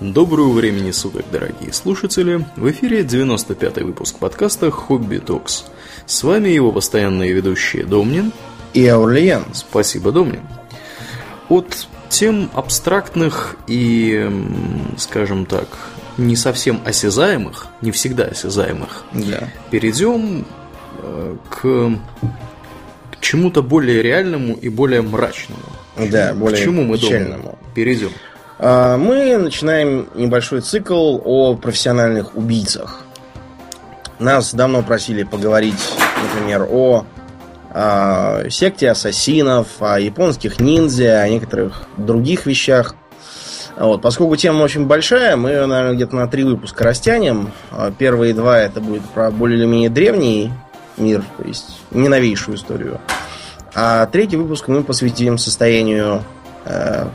Доброго времени суток, дорогие слушатели! В эфире 95-й выпуск подкаста «Хобби Токс». С вами его постоянные ведущие Домнин и Аурлиен. Спасибо, Домнин. От тем абстрактных и, скажем так, не совсем осязаемых, не всегда осязаемых, да. перейдем э, к, к чему-то более реальному и более мрачному. Да, более к чему мы печальному. перейдем? А, мы начинаем небольшой цикл о профессиональных убийцах. Нас давно просили поговорить, например, о, о секте ассасинов, о японских ниндзя, о некоторых других вещах. Вот, поскольку тема очень большая, мы ее, наверное, где-то на три выпуска растянем. А первые два это будет про более или менее древний мир, то есть не историю. А третий выпуск мы посвятим состоянию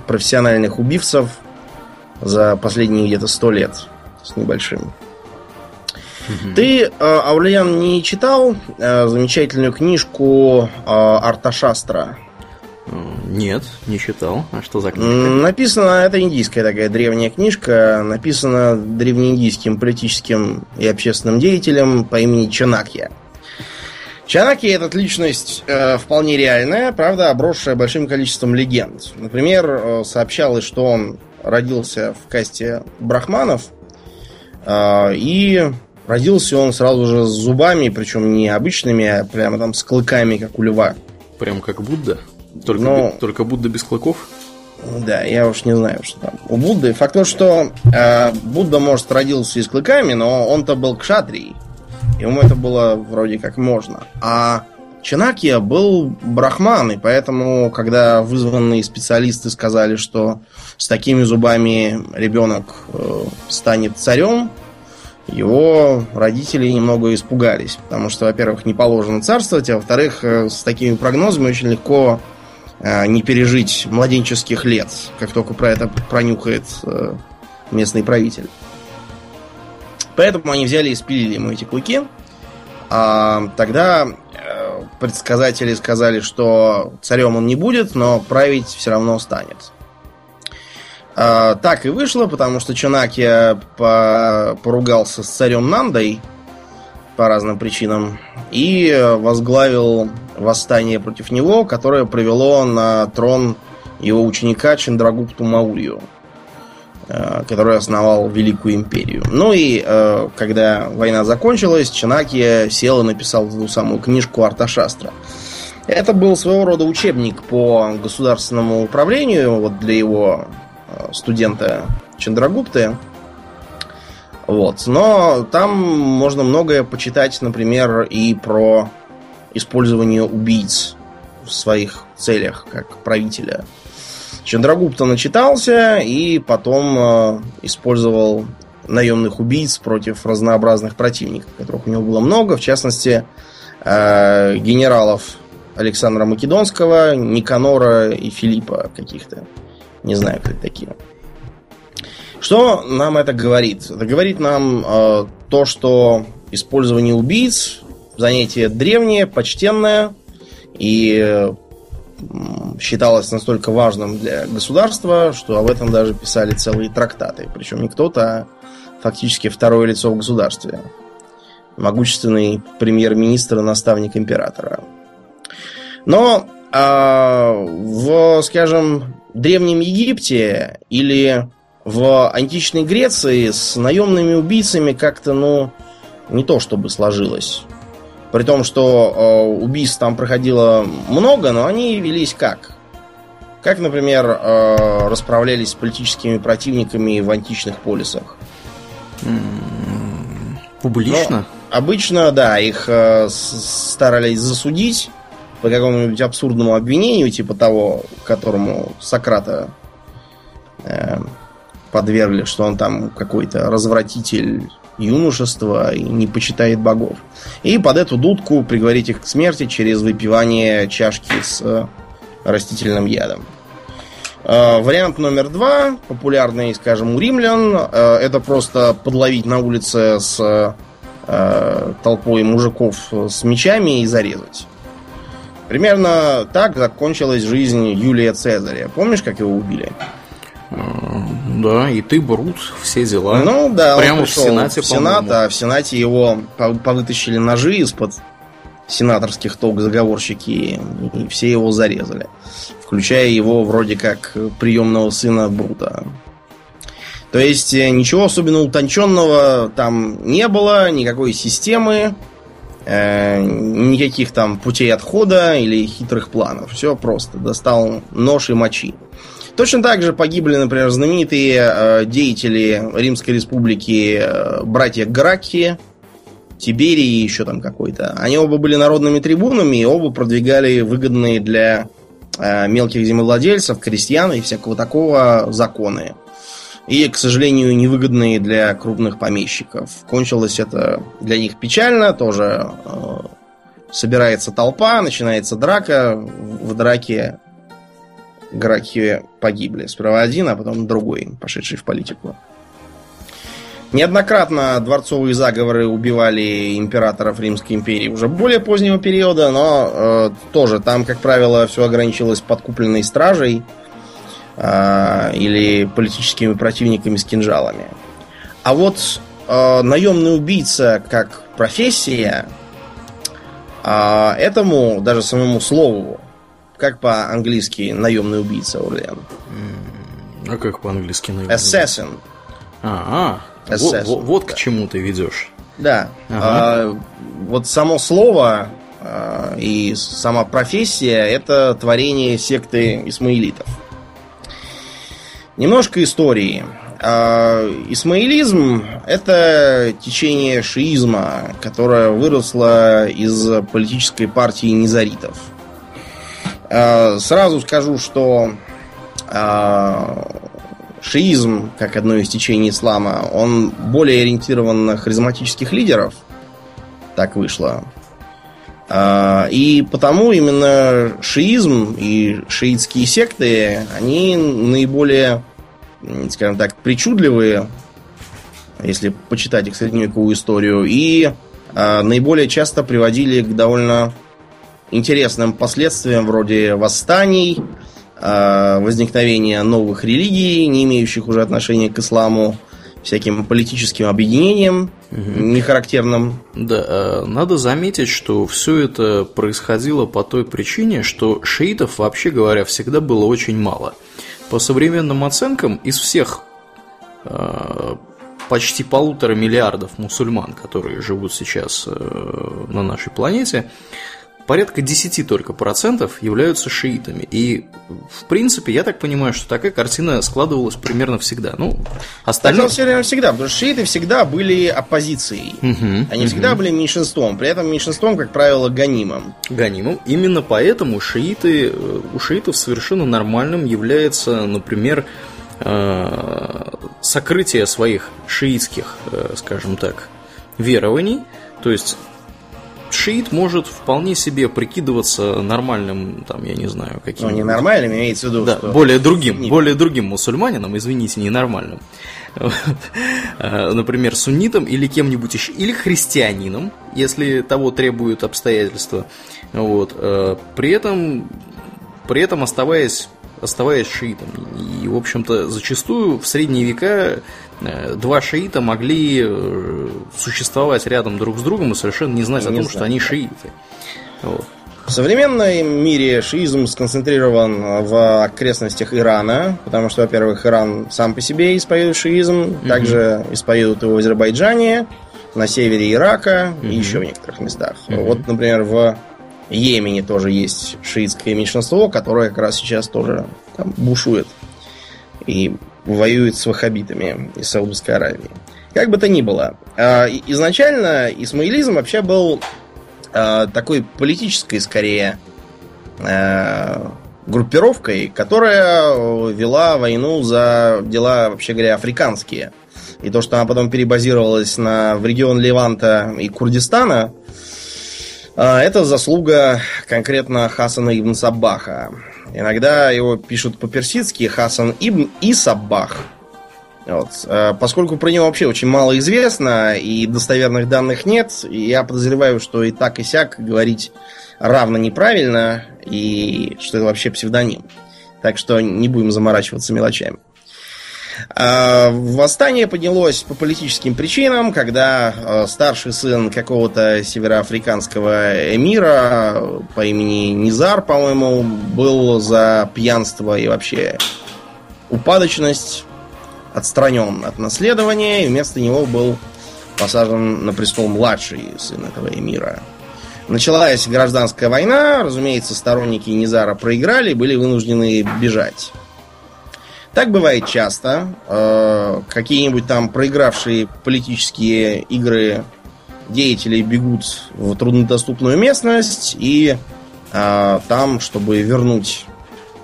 профессиональных убивцев за последние где-то сто лет с небольшим. Угу. Ты, э, Аурлиан, не читал э, замечательную книжку э, Арташастра? Нет, не читал. А что за книжка? Написана, это индийская такая древняя книжка, написана древнеиндийским политическим и общественным деятелем по имени Чанакья. Чанаки этот личность э, вполне реальная, правда, обросшая большим количеством легенд. Например, э, сообщалось, что он родился в касте брахманов, э, и родился он сразу же с зубами, причем не обычными, а прямо там с клыками, как у льва. Прям как Будда? Только, Но... только Будда без клыков? Да, я уж не знаю, что там. У Будды факт то, что э, Будда, может, родился и с клыками, но он-то был кшатрией. Ему это было вроде как можно. А Чанакия был брахман, и поэтому, когда вызванные специалисты сказали, что с такими зубами ребенок э, станет царем, его родители немного испугались, потому что, во-первых, не положено царствовать, а во-вторых, э, с такими прогнозами очень легко э, не пережить младенческих лет, как только про это пронюхает э, местный правитель. Поэтому они взяли и спилили ему эти клыки. А, тогда э, предсказатели сказали, что царем он не будет, но править все равно станет. А, так и вышло, потому что Чунакия по поругался с царем Нандой по разным причинам и возглавил восстание против него, которое привело на трон его ученика Чандрагупту Маурию. Э, который основал Великую Империю. Ну и э, когда война закончилась, Чанаки сел и написал ту самую книжку Арташастра. Это был своего рода учебник по государственному управлению вот для его э, студента Чандрагупты. Вот. Но там можно многое почитать, например, и про использование убийц в своих целях, как правителя Чандрагупта начитался и потом э, использовал наемных убийц против разнообразных противников, которых у него было много, в частности, э, генералов Александра Македонского, Никанора и Филиппа каких-то. Не знаю, кто это такие. Что нам это говорит? Это говорит нам э, то, что использование убийц занятие древнее, почтенное, и считалось настолько важным для государства, что об этом даже писали целые трактаты. Причем не кто-то, а фактически второе лицо в государстве. Могущественный премьер-министр и наставник императора. Но э, в, скажем, Древнем Египте или в античной Греции с наемными убийцами как-то, ну, не то чтобы сложилось. При том, что э, убийств там проходило много, но они велись как? Как, например, э, расправлялись с политическими противниками в античных полисах? Публично? Но обычно, да, их э, старались засудить по какому-нибудь абсурдному обвинению, типа того, которому Сократа э, подвергли, что он там какой-то развратитель юношества и не почитает богов. И под эту дудку приговорить их к смерти через выпивание чашки с э, растительным ядом. Э, вариант номер два, популярный, скажем, у римлян, э, это просто подловить на улице с толпой мужиков с мечами и зарезать. Примерно так закончилась жизнь Юлия Цезаря. Помнишь, как его убили? Да, и ты Брут, все дела. Ну да, Прямо он в Сенате, в Сенат, а в Сенате его пов- повытащили ножи из-под сенаторских ток заговорщики, и все его зарезали. Включая его вроде как приемного сына Брута. То есть э, ничего особенно утонченного там не было, никакой системы, э, никаких там путей отхода или хитрых планов. Все просто. Достал нож и мочи. Точно так же погибли, например, знаменитые э, деятели Римской Республики э, братья Гракхи, Тиберий и еще там какой-то. Они оба были народными трибунами и оба продвигали выгодные для э, мелких землевладельцев, крестьян и всякого такого законы. И, к сожалению, невыгодные для крупных помещиков. Кончилось это для них печально, тоже э, собирается толпа, начинается драка. В драке Гракхи погибли. Сперва один, а потом другой, пошедший в политику. Неоднократно дворцовые заговоры убивали императоров Римской империи уже более позднего периода, но э, тоже там, как правило, все ограничилось подкупленной стражей э, или политическими противниками с кинжалами. А вот э, наемный убийца как профессия, э, этому даже самому слову, как по-английски наемный убийца, Орлеан? А как по-английски? наверное? Assassin. А, а. Вот, Assassin, вот- вот к чему ты ведешь. Да. Ага. А, вот само слово а, и сама профессия это творение секты исмаилитов. Немножко истории. А, Исмаилизм это течение шиизма, которое выросло из политической партии низаритов. А, Сразу скажу, что а, шиизм, как одно из течений ислама, он более ориентирован на харизматических лидеров. Так вышло. А, И потому именно шиизм и шиитские секты, они наиболее, скажем так, причудливые, если почитать их средневековую историю, и наиболее часто приводили к довольно интересным последствиям вроде восстаний, э, возникновения новых религий, не имеющих уже отношения к исламу, всяким политическим объединениям, нехарактерным. Да, э, надо заметить, что все это происходило по той причине, что шиитов, вообще говоря, всегда было очень мало. По современным оценкам, из всех э, почти полутора миллиардов мусульман, которые живут сейчас э, на нашей планете, порядка 10 только процентов являются шиитами. И, в принципе, я так понимаю, что такая картина складывалась примерно всегда. Ну, остальное... все время всегда, потому что шииты всегда были оппозицией. Мгм, Они всегда были меньшинством, при этом меньшинством, как правило, гонимым. Ганимом. Именно поэтому шииты, э, у шиитов совершенно нормальным является, например, э, сокрытие своих шиитских, э, скажем так, верований. То есть шиит может вполне себе прикидываться нормальным, там, я не знаю, Ну, каким не нормальным, имеется в виду, да, что... более другим, Не- более другим мусульманином, извините, ненормальным. Э, Например, суннитом или кем-нибудь еще, или христианином, если того требуют обстоятельства. Вот. Э, При этом, при этом оставаясь оставаясь шиитом. И, в общем-то, зачастую в средние века два шиита могли э, существовать рядом друг с другом и совершенно не знать о Не том, знаю, что они шииты. Вот. В современном мире шиизм сконцентрирован в окрестностях Ирана, потому что, во-первых, Иран сам по себе исповедует шиизм, также исповедуют его в Азербайджане, на севере Ирака и еще в некоторых местах. Вот, например, в Йемене тоже есть шиитское меньшинство, которое как раз сейчас тоже там бушует и воюет с ваххабитами из Саудовской Аравии. Как бы то ни было, а, изначально исмаилизм вообще был э, такой политической, скорее, э, группировкой, которая вела войну за дела, вообще говоря, африканские. И то, что она потом перебазировалась на, в регион Леванта и Курдистана, это заслуга конкретно Хасана ибн Саббаха. Иногда его пишут по-персидски Хасан ибн и Саббах. Вот. Э, Поскольку про него вообще очень мало известно и достоверных данных нет, я подозреваю, что и так и сяк говорить равно неправильно, и что это вообще псевдоним. Так что не будем заморачиваться мелочами. А, восстание поднялось по политическим причинам, когда а, старший сын какого-то североафриканского эмира по имени Низар, по-моему, был за пьянство и вообще упадочность отстранен от наследования, и вместо него был посажен на престол младший сын этого эмира. Началась гражданская война, разумеется, сторонники Низара проиграли, были вынуждены бежать. Так бывает часто. Э, какие-нибудь там проигравшие политические игры деятели бегут в труднодоступную местность и э, там, чтобы вернуть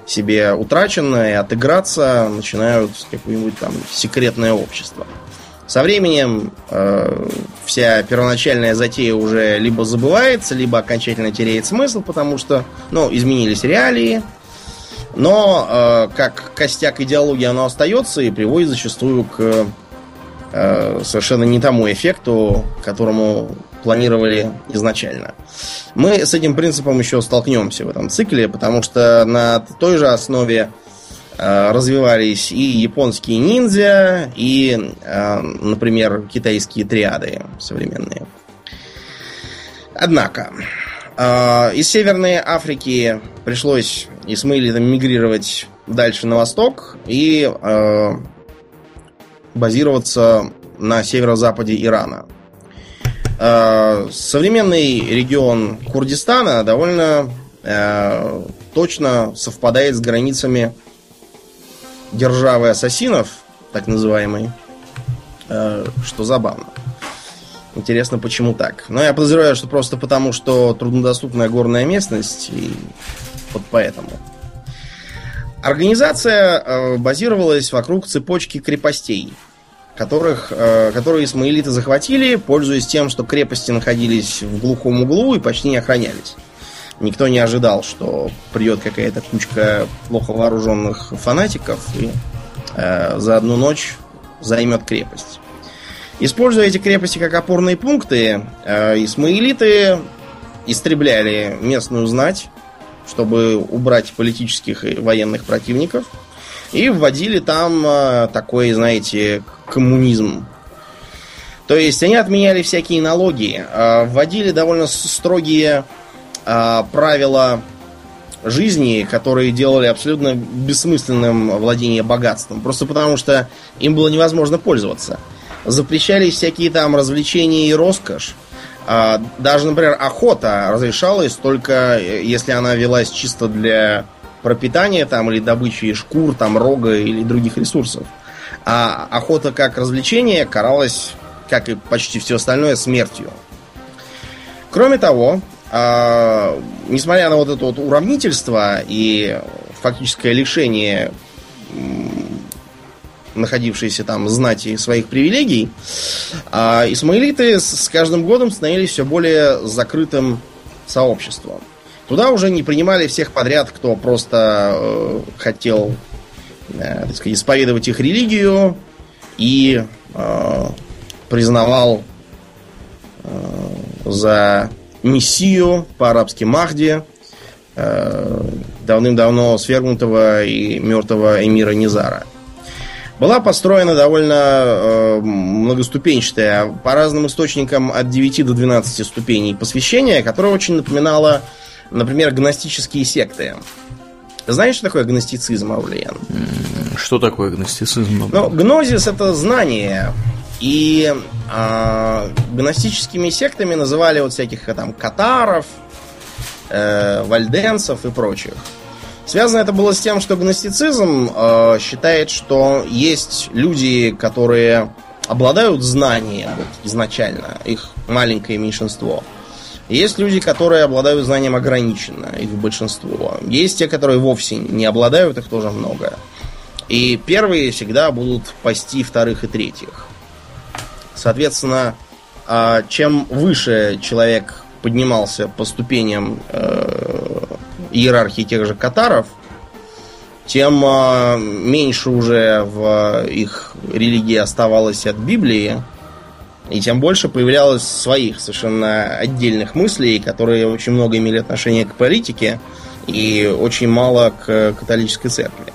себе утраченное и отыграться, начинают какое-нибудь там секретное общество. Со временем э, вся первоначальная затея уже либо забывается, либо окончательно теряет смысл, потому что, ну, изменились реалии. Но э, как костяк идеологии оно остается и приводит зачастую к э, совершенно не тому эффекту, которому планировали изначально. Мы с этим принципом еще столкнемся в этом цикле, потому что на той же основе Э, развивались и японские ниндзя, и, э, например, китайские триады современные. Однако, э, из Северной Африки пришлось Исмаилитам мигрировать дальше на восток и базироваться на северо-западе Ирана. Современный регион Курдистана довольно точно совпадает с границами державы ассасинов, так называемой, э, что забавно. Интересно, почему так. Но я подозреваю, что просто потому, что труднодоступная горная местность, и вот поэтому. Организация э, базировалась вокруг цепочки крепостей, которых, э, которые исмаилиты захватили, пользуясь тем, что крепости находились в глухом углу и почти не охранялись. Никто не ожидал, что придет какая-то кучка плохо вооруженных фанатиков и э, за одну ночь займет крепость. Используя эти крепости как опорные пункты, э, исмаилиты истребляли местную знать, чтобы убрать политических и военных противников, и вводили там э, такой, знаете, коммунизм. То есть они отменяли всякие налоги, э, вводили довольно строгие э, правила жизни, которые делали абсолютно бессмысленным владение богатством. Просто потому, что им было невозможно пользоваться. Запрещались всякие там развлечения и роскошь. А, даже, например, охота разрешалась только э, если она велась чисто для пропитания там или добычи шкур, там рога или других ресурсов. А охота как развлечение каралась, как и почти все остальное, смертью. Кроме того, а, несмотря на вот это вот уравнительство и фактическое лишение находившиеся там знати своих привилегий, а исмаилиты с каждым годом становились все более закрытым сообществом. Туда уже не принимали всех подряд, кто просто э, хотел, э, так сказать, исповедовать их религию и э, признавал э, за мессию, по-арабски Махди, э, давным-давно свергнутого и мертвого эмира Низара. Была построена довольно э, многоступенчатая, по разным источникам от 9 до 12 ступеней посвящения, которая очень напоминала, например, гностические секты. Знаешь, что такое гностицизм, Аулиен? Что такое гностицизм? Ну, гнозис это знание, и э, гностическими сектами называли вот всяких э, там катаров, э, вальденцев и прочих. Связано это было с тем, что гностицизм э, считает, что есть люди, которые обладают знанием вот, изначально, их маленькое меньшинство. Есть люди, которые обладают знанием ограниченно, их большинство. Есть те, которые вовсе не обладают, их тоже много. И первые всегда будут пасти вторых и третьих. Соответственно, а, чем выше человек поднимался по ступеням э, иерархии тех же катаров, тем а, меньше уже в их религии оставалось от Библии, и тем больше появлялось своих совершенно отдельных мыслей, которые очень много имели отношение к политике и очень мало к католической церкви.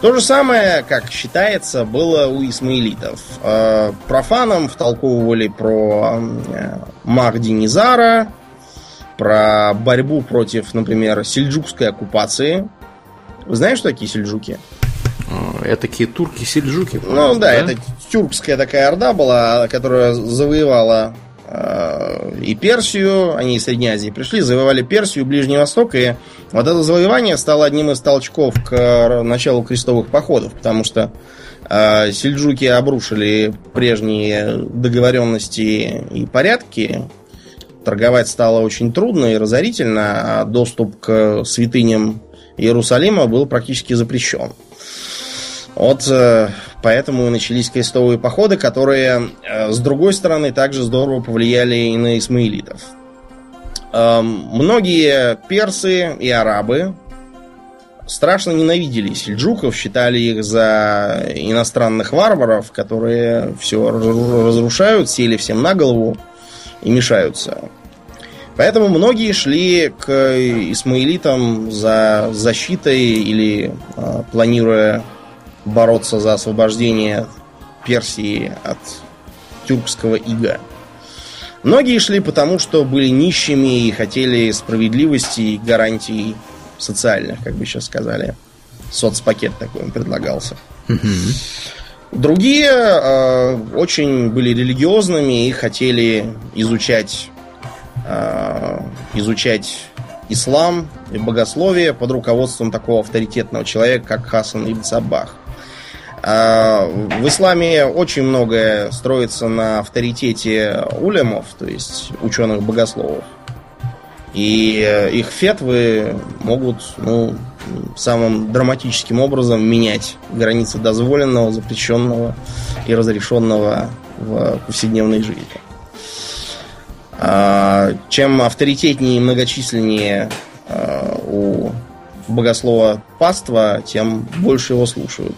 То же самое, как считается, было у исмаилитов. Э, профанам втолковывали про Махдинизара, про борьбу против, например, сельджукской оккупации. Вы знаете, что такие сельджуки? Это такие турки-сельджуки. Ну да, да, это тюркская такая орда была, которая завоевала э, и Персию, они из Средней Азии пришли, завоевали Персию, Ближний Восток, и вот это завоевание стало одним из толчков к началу крестовых походов, потому что э, сельджуки обрушили прежние договоренности и порядки, торговать стало очень трудно и разорительно, а доступ к святыням Иерусалима был практически запрещен. Вот э, поэтому и начались крестовые походы, которые, э, с другой стороны, также здорово повлияли и на исмаилитов. Эм, многие персы и арабы страшно ненавидели сельджуков, считали их за иностранных варваров, которые все разрушают, сели всем на голову и мешаются. Поэтому многие шли к исмаилитам за защитой или э, планируя бороться за освобождение Персии от тюркского ига. Многие шли потому, что были нищими и хотели справедливости и гарантий социальных, как бы сейчас сказали. Соцпакет такой им предлагался. Другие э, очень были религиозными и хотели изучать, э, изучать ислам и богословие под руководством такого авторитетного человека, как Хасан ибн Саббах. А, в исламе очень многое строится на авторитете улемов, то есть ученых-богословов. И э, их фетвы могут ну, самым драматическим образом менять границы дозволенного, запрещенного и разрешенного в повседневной жизни. А, чем авторитетнее и многочисленнее а, у богослова паства, тем больше его слушают.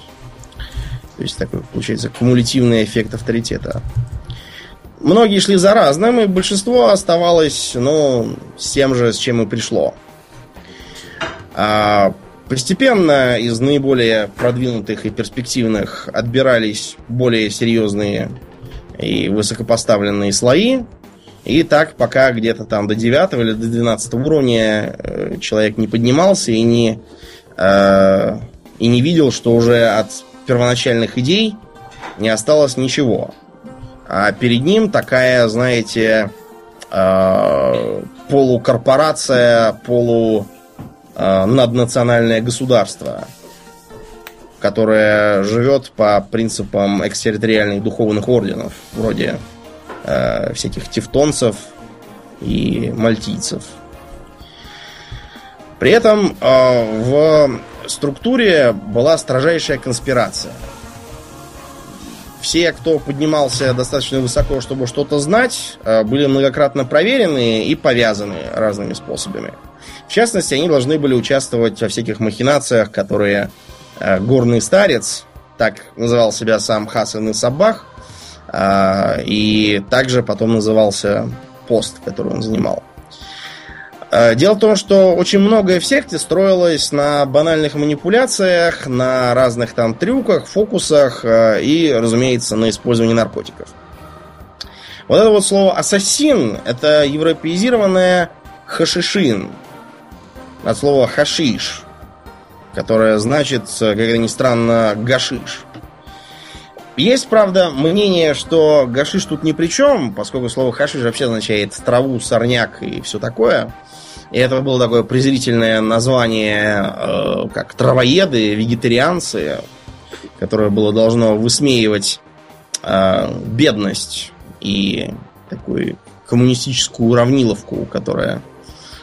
То есть такой, получается, кумулятивный эффект авторитета. Многие шли за разным, и большинство оставалось, ну, с тем же, с чем и пришло. А постепенно из наиболее продвинутых и перспективных отбирались более серьезные и высокопоставленные слои. И так, пока где-то там до 9 или до 12 уровня э, человек не поднимался и не, э, и не видел, что уже от первоначальных идей не осталось ничего. А перед ним такая, знаете, э, полукорпорация, полу наднациональное государство, которое живет по принципам экстерриториальных духовных орденов, вроде э, всяких тевтонцев и мальтийцев. При этом э, в структуре была строжайшая конспирация. Все, кто поднимался достаточно высоко, чтобы что-то знать, э, были многократно проверены и повязаны разными способами. В частности, они должны были участвовать во всяких махинациях, которые э, горный старец, так называл себя сам Хасан и Сабах, э, и также потом назывался пост, который он занимал. Э, дело в том, что очень многое в секте строилось на банальных манипуляциях, на разных там трюках, фокусах и, разумеется, на использовании наркотиков. Вот это вот слово «ассасин» — это европеизированное «хашишин», от слова «хашиш», которое значит, как это ни странно, «гашиш». Есть, правда, мнение, что гашиш тут ни при чем, поскольку слово хашиш вообще означает траву, сорняк и все такое. И это было такое презрительное название, э, как травоеды, вегетарианцы, которое было должно высмеивать э, бедность и такую коммунистическую уравниловку, которая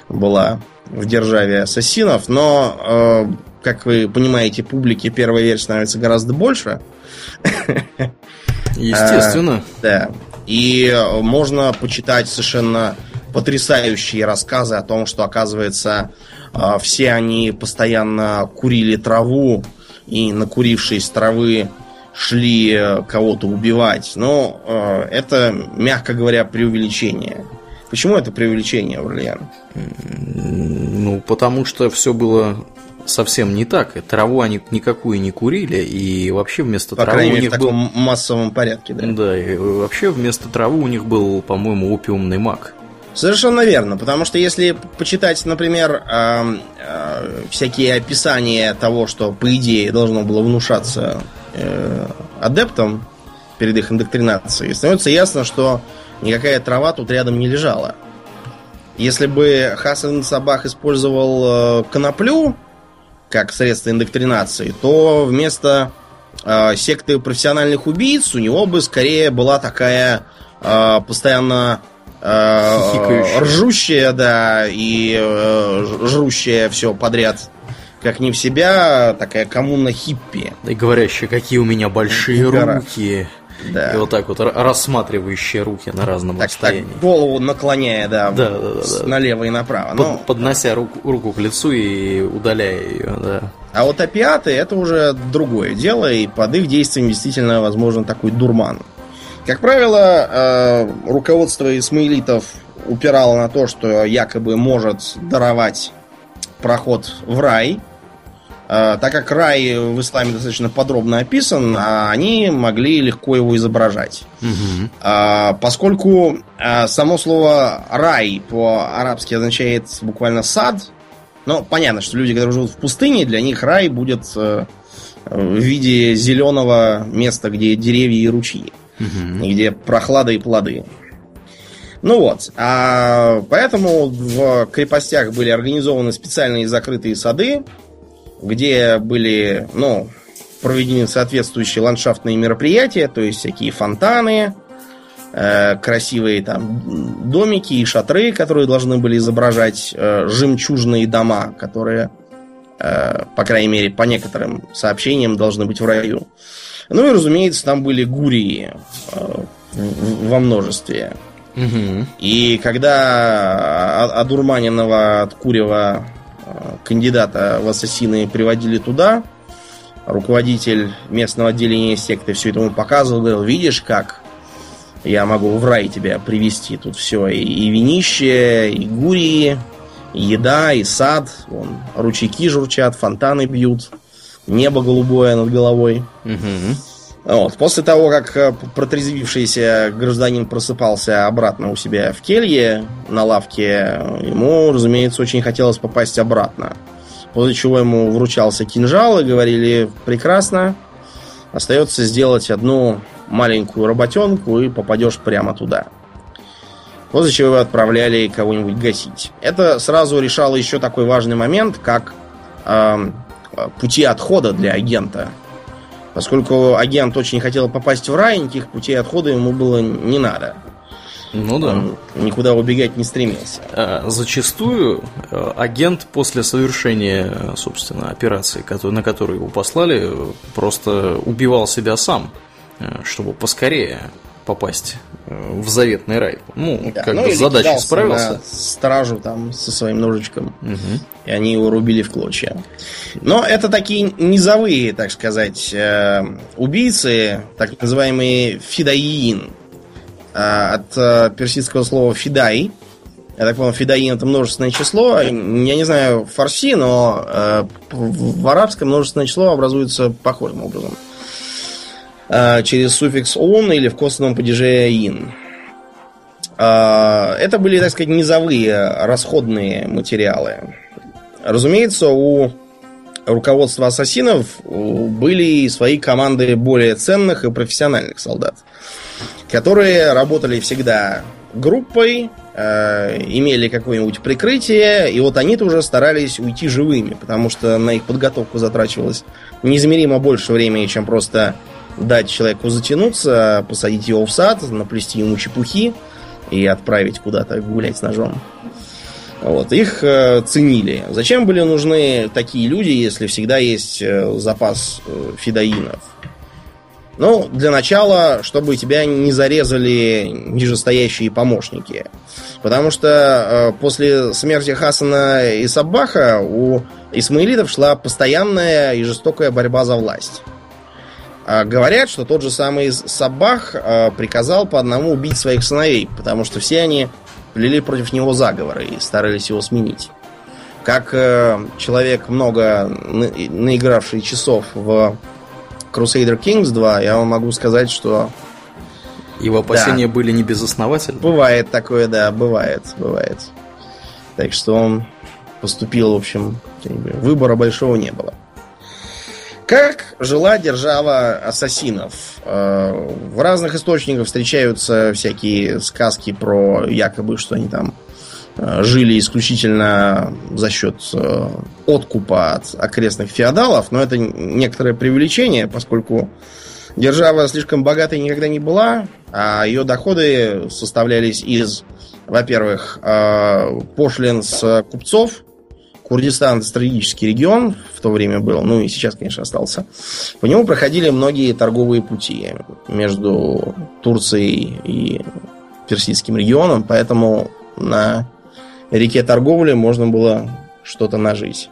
была в державе ассасинов. Но, э, как вы понимаете, публике первая версия становится гораздо больше. Естественно. Да. И можно почитать совершенно потрясающие рассказы о том, что, оказывается, а, все они постоянно курили траву и, накурившись травы, шли э, кого-то убивать. Но э, это, мягко говоря, преувеличение. Почему это преувеличение, Варлиан? Ну, потому что все было совсем не так. Траву они никакую не курили, и вообще вместо По травы крайней у мере, них в был... таком массовом порядке, да. Да, и вообще вместо травы у них был, по-моему, опиумный маг. Совершенно верно, потому что если почитать, например, э, э, всякие описания того, что по идее должно было внушаться э, адептам перед их индоктринацией, становится ясно, что никакая трава тут рядом не лежала. Если бы Хасан Сабах использовал э, коноплю как средство индоктринации, то вместо э, секты профессиональных убийц у него бы скорее была такая э, постоянно э, ржущая, да, и э, жрущая все подряд, как не в себя, такая коммуна хиппи. И говорящие, какие у меня большие Гора. руки. Да. И вот так вот рассматривающие руки на разном Так, так, расстоянии. голову наклоняя, да, Да, да, да, налево и направо. Под- Ну, поднося руку, руку к лицу и удаляя ее, да. А вот опиаты это уже другое дело, и под их действием действительно возможен такой дурман. Как правило, э, руководство исмаилитов упирало на то, что якобы может даровать проход в рай. Э, так как рай в исламе достаточно подробно описан, а они могли легко его изображать. А, поскольку а, само слово рай по-арабски означает буквально сад, ну, понятно, что люди, которые живут в пустыне, для них рай будет э, в виде зеленого места, где деревья и ручьи, и где прохлада и плоды. Ну вот, а поэтому в крепостях были организованы специальные закрытые сады, где были, ну, проведены соответствующие ландшафтные мероприятия, то есть всякие фонтаны, э, красивые там домики и шатры, которые должны были изображать э, жемчужные дома, которые, э, по крайней мере, по некоторым сообщениям должны быть в раю. Ну и, разумеется, там были гурии э, во множестве. Мгм. И когда о- одурманенного от курева кандидата в ассасины приводили туда, руководитель местного отделения секты все это ему показывал, говорил, видишь, как я могу в рай тебя привести тут все, и, и винище, и гурии, и еда, и сад, вон, ручейки журчат, фонтаны бьют, небо голубое над головой. Мгм. Вот. После того, как э, протрезвившийся гражданин просыпался обратно у себя в келье на лавке, ему, разумеется, очень хотелось попасть обратно. После чего ему вручался кинжал и говорили, прекрасно, остается сделать одну маленькую работенку и попадешь прямо туда. После чего его отправляли кого-нибудь гасить. Это сразу решало еще такой важный момент, как э, пути отхода для агента. Поскольку агент очень хотел попасть в рай, никаких путей отхода ему было не надо. Ну да. Он никуда убегать не стремился. А, Зачастую э, агент после совершения, э, собственно, операции, на которую его послали, э, просто убивал себя сам, чтобы поскорее попасть э, в заветный рай. Ну, Да, как ну бы или с задачей кидался справился. стражу там со своим ножичком. Мгм. И они его рубили в клочья. Но это такие низовые, так сказать, э, убийцы, так называемые фидаиин. А, От э, персидского слова фидай. Я так понял, фидаин это множественное число. Я не знаю фарси, но в арабском множественное число образуется похожим образом. Через суффикс он или в косвенном падеже ин. А, Это были, так сказать, низовые расходные материалы. Разумеется, у руководства ассасинов э, были свои команды более ценных и профессиональных солдат, которые работали всегда группой, э, имели какое-нибудь прикрытие, и вот они-то уже старались уйти живыми, потому что на их подготовку затрачивалось неизмеримо больше времени, чем просто дать человеку затянуться, посадить его в сад, наплести ему чепухи и отправить куда-то гулять с ножом. Вот, их э, ценили. Зачем были нужны такие люди, если всегда есть э, запас э, фидоинов? Ну, для начала, чтобы тебя не зарезали нижестоящие помощники. Потому что э, после смерти Хасана и Саббаха у исмаилитов шла постоянная и жестокая борьба за власть. А говорят, что тот же самый Саббах э, приказал по одному убить своих сыновей, потому что все они плели против него заговоры и старались его сменить. как э, человек, много наигравший часов в Crusader Kings 2, я вам могу сказать, что... Его опасения да. были не безосновательны? Бывает такое, да, бывает, бывает. Так что он поступил, в общем, выбора большого не было. Как жила держава ассасинов? Э, в разных источниках встречаются всякие сказки про якобы, что они там э, жили исключительно за счет э, откупа от окрестных феодалов, но это некоторое преувеличение, поскольку держава слишком богатой никогда не была, а ее доходы составлялись из, во-первых, пошлин с купцов, Курдистан стратегический регион в то время был, ну и сейчас, конечно, остался. По нему проходили многие торговые пути между Турцией и Персидским регионом, поэтому на реке торговли можно было что-то нажить.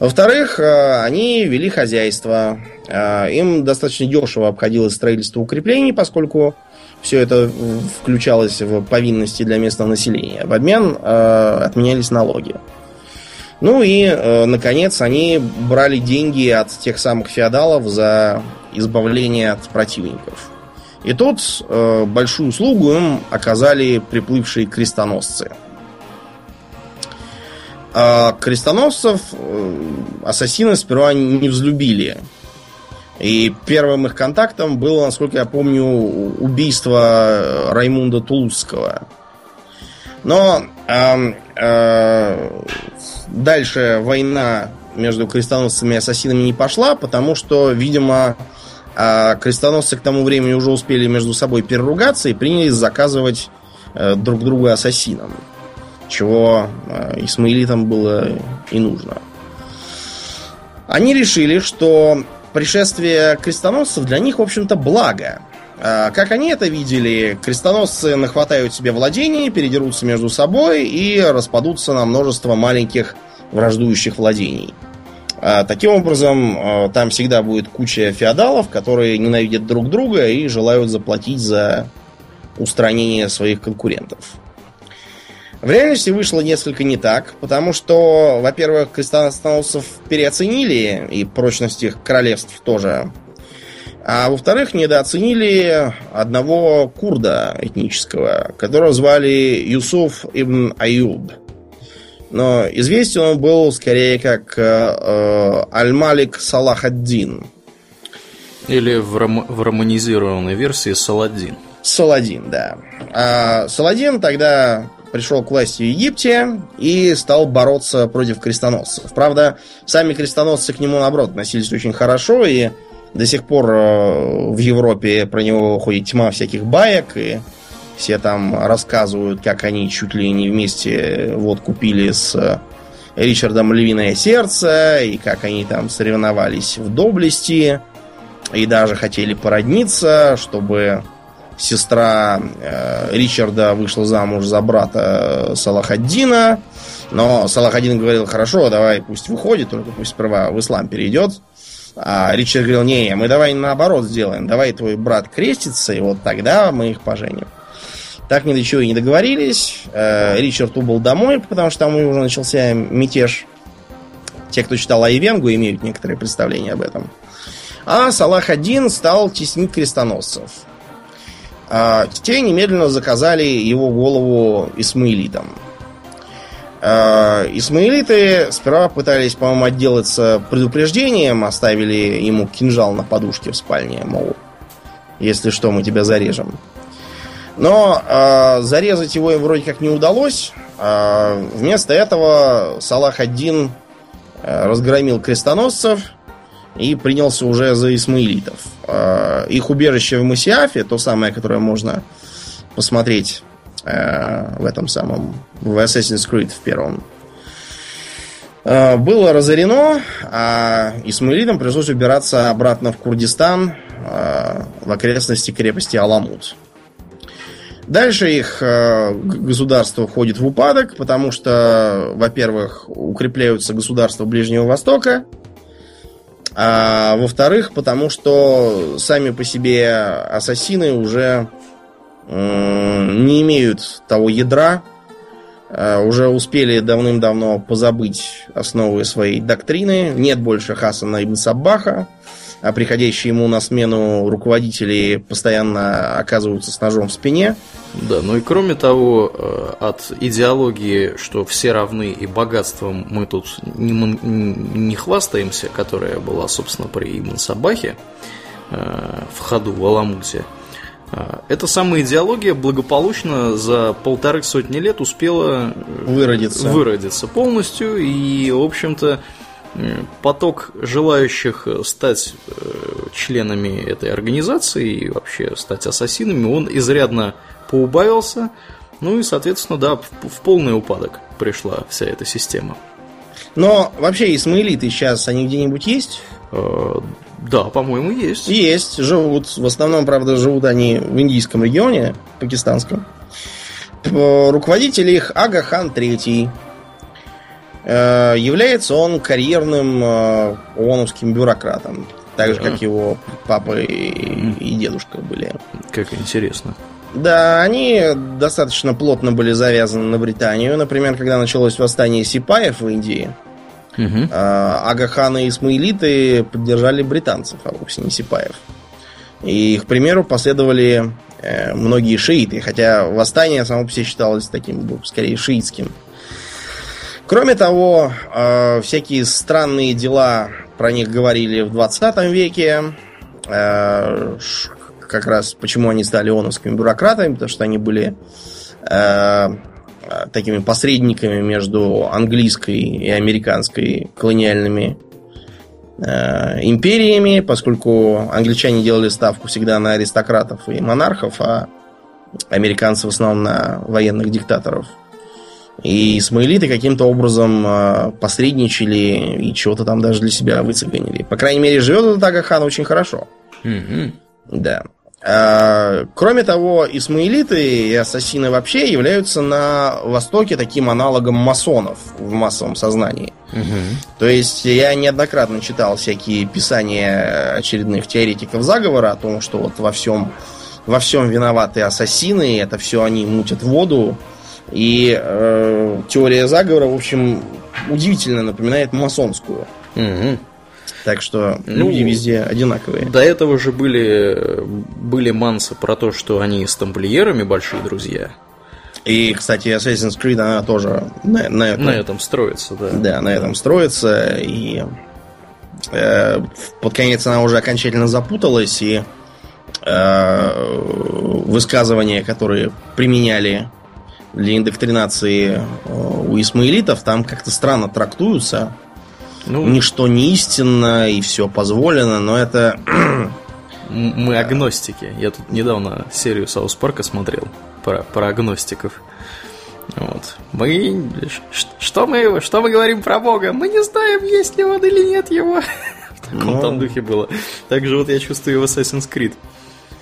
Во-вторых, э, они вели хозяйство. Э, им достаточно дешево обходилось строительство укреплений, поскольку все это включалось в повинности для местного населения. В обмен э, отменялись налоги. Ну и, э, наконец, они брали деньги от тех самых феодалов за избавление от противников. И тут э, большую услугу им оказали приплывшие крестоносцы. А крестоносцев э, ассасины сперва не взлюбили. И первым их контактом было, насколько я помню, убийство Раймунда Тулузского. Но э, э, дальше война между крестоносцами и ассасинами не пошла, потому что, видимо, э, крестоносцы к тому времени уже успели между собой переругаться и принялись заказывать э, друг друга ассасинам. Чего э, исмаилитам было и нужно. Они решили, что пришествие крестоносцев для них, в общем-то, благо. А, как они это видели, крестоносцы нахватают себе владения, передерутся между собой и распадутся на множество маленьких враждующих владений. А, таким образом, а, там всегда будет куча феодалов, которые ненавидят друг друга и желают заплатить за устранение своих конкурентов. В реальности вышло несколько не так, потому что, во-первых, крестоносцев переоценили, и прочность их королевств тоже а во-вторых, недооценили одного курда этнического, которого звали Юсуф ибн Аюб. Но известен он был скорее как э, э Аль-Малик Салахаддин. Или в, ром- в романизированной версии Саладин. Саладин, да. А Саладин тогда пришел к власти в Египте и стал бороться против крестоносцев. Правда, сами крестоносцы к нему, наоборот, относились очень хорошо и до сих пор э, в Европе про него ходит тьма всяких баек, и все там рассказывают, как они чуть ли не вместе вот купили с Ричардом Львиное Сердце, и как они там соревновались в доблести, и даже хотели породниться, чтобы сестра э, Ричарда вышла замуж за брата Салахаддина. Но Салахаддин говорил, хорошо, давай пусть выходит, только пусть сперва в ислам перейдет. А Ричард говорил, не, мы давай наоборот сделаем. Давай твой брат крестится, и вот тогда мы их поженим. Так ни до чего и не договорились. Э, Ричард убыл домой, потому что там уже начался мятеж. Те, кто читал Айвенгу, имеют некоторые представления об этом. А Салах один стал теснить крестоносцев. А те немедленно заказали его голову исмаилитам. Э, исмаилиты сперва пытались, по-моему, отделаться предупреждением, оставили ему кинжал на подушке в спальне, мол, если что, мы тебя зарежем. Но э, зарезать его им вроде как не удалось. Э, вместо этого Салах один э, разгромил крестоносцев и принялся уже за исмаилитов. Э, их убежище в Масиафе, то самое, которое можно посмотреть Э, в этом самом, в Assassin's Creed в первом, э, было разорено, а Исмаилитам пришлось убираться обратно в Курдистан, э, в окрестности крепости Аламут. Дальше их государство входит в упадок, потому что, во-первых, укрепляются государства Ближнего Востока, а во-вторых, потому что сами по себе ассасины уже не имеют того ядра, э, уже успели давным-давно позабыть основы своей доктрины. Нет больше Хасана ибн Саббаха, а приходящие ему на смену руководители постоянно оказываются с ножом в спине. Да, ну и кроме того, э, от идеологии, что все равны и богатством мы тут не, не хвастаемся, которая была, собственно, при Ибн Сабахе э, в ходу в Аламуте, эта самая идеология благополучно за полторы сотни лет успела выродиться, выродиться полностью, и, в общем-то, поток желающих стать членами этой организации и вообще стать ассасинами, он изрядно поубавился, ну и, соответственно, да, в полный упадок пришла вся эта система. Но вообще исмаилиты сейчас, они где-нибудь есть? Да, по-моему, есть. Есть, живут. В основном, правда, живут они в индийском регионе, пакистанском. Руководитель их Ага Хан III. Э, является он карьерным э, ООНовским бюрократом. Так же, как его папа и, и дедушка были. Как интересно. Да, они достаточно плотно были завязаны на Британию. Например, когда началось восстание сипаев в Индии, угу. Агаханы и Исмаилиты поддержали британцев, а вовсе не сипаев. И их примеру последовали э, многие шииты, хотя восстание само по себе считалось таким, скорее, шиитским. Кроме того, э, всякие странные дела про них говорили в 20 веке. Э, как раз почему они стали ООНовскими бюрократами, потому что они были такими посредниками между английской и американской колониальными э, империями, поскольку англичане делали ставку всегда на аристократов и монархов, а американцы в основном на военных диктаторов. И исмаилиты каким-то образом э, посредничали и чего-то там даже для себя выцегонили. По крайней мере, живет этот Агахан очень хорошо. Mm-hmm. Да. А, кроме того, исмаилиты и ассасины вообще являются на Востоке таким аналогом масонов в массовом сознании. Угу. То есть я неоднократно читал всякие писания очередных теоретиков заговора о том, что вот во всем, во всем виноваты ассасины, это все они мутят воду. И э, теория заговора, в общем, удивительно напоминает масонскую. Угу. Так что ну, люди везде одинаковые. До этого же были, были мансы про то, что они с тамплиерами большие друзья. И, кстати, Assassin's Creed, она тоже на, на, этом, на этом строится, да. Да, на этом строится. И э, под конец она уже окончательно запуталась, и э, высказывания, которые применяли для индоктринации э, у исмаилитов, там как-то странно трактуются. Ну, Ничто не истинно и все позволено, но это... Мы агностики. Я тут недавно серию Саус Парка смотрел про, про агностиков. Вот. Мы... Что мы... Что мы говорим про Бога? Мы не знаем, есть ли он или нет его. В таком ну... там духе было. Так же вот я чувствую в Assassin's Creed.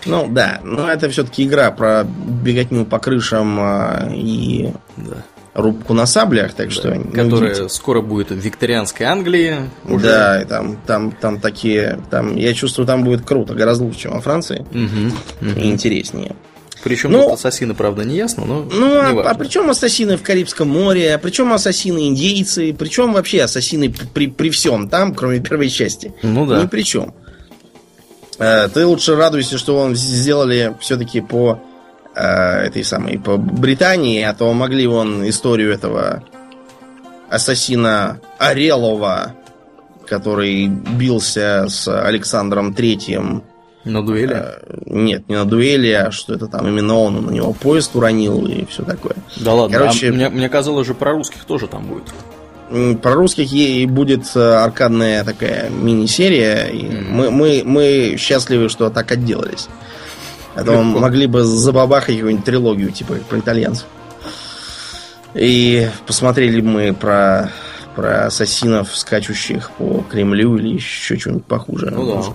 Ну да, но это все-таки игра про беготню по крышам а, и да рубку на саблях, так что... Да, которая скоро будет в викторианской Англии. Уже. Да, и там, там, там такие... Там, я чувствую, там будет круто, гораздо лучше, чем во Франции. Угу, угу. И интереснее. Причем ну, ассасины, правда, не ясно, но. Ну, а, а причем ассасины в Карибском море, а причем ассасины индейцы, причем вообще ассасины при, при всем там, кроме первой части. Ну да. Ни при чем. Э, ты лучше радуйся, что он сделали все-таки по этой самой по Британии, а то могли вон историю этого ассасина Орелова, который бился с Александром Третьим. На дуэли? Э, нет, не на дуэли, а что это там именно он, он на него поезд уронил и все такое. Да ладно, Короче, а мне, мне казалось же про русских тоже там будет. Про русских ей будет э, аркадная такая мини-серия. Mm-hmm. Мы, мы, мы счастливы, что так отделались. А то могли бы забабахать какую-нибудь трилогию, типа про итальянцев. И посмотрели мы про, про ассасинов, скачущих по Кремлю или еще что-нибудь похуже. Ну, да.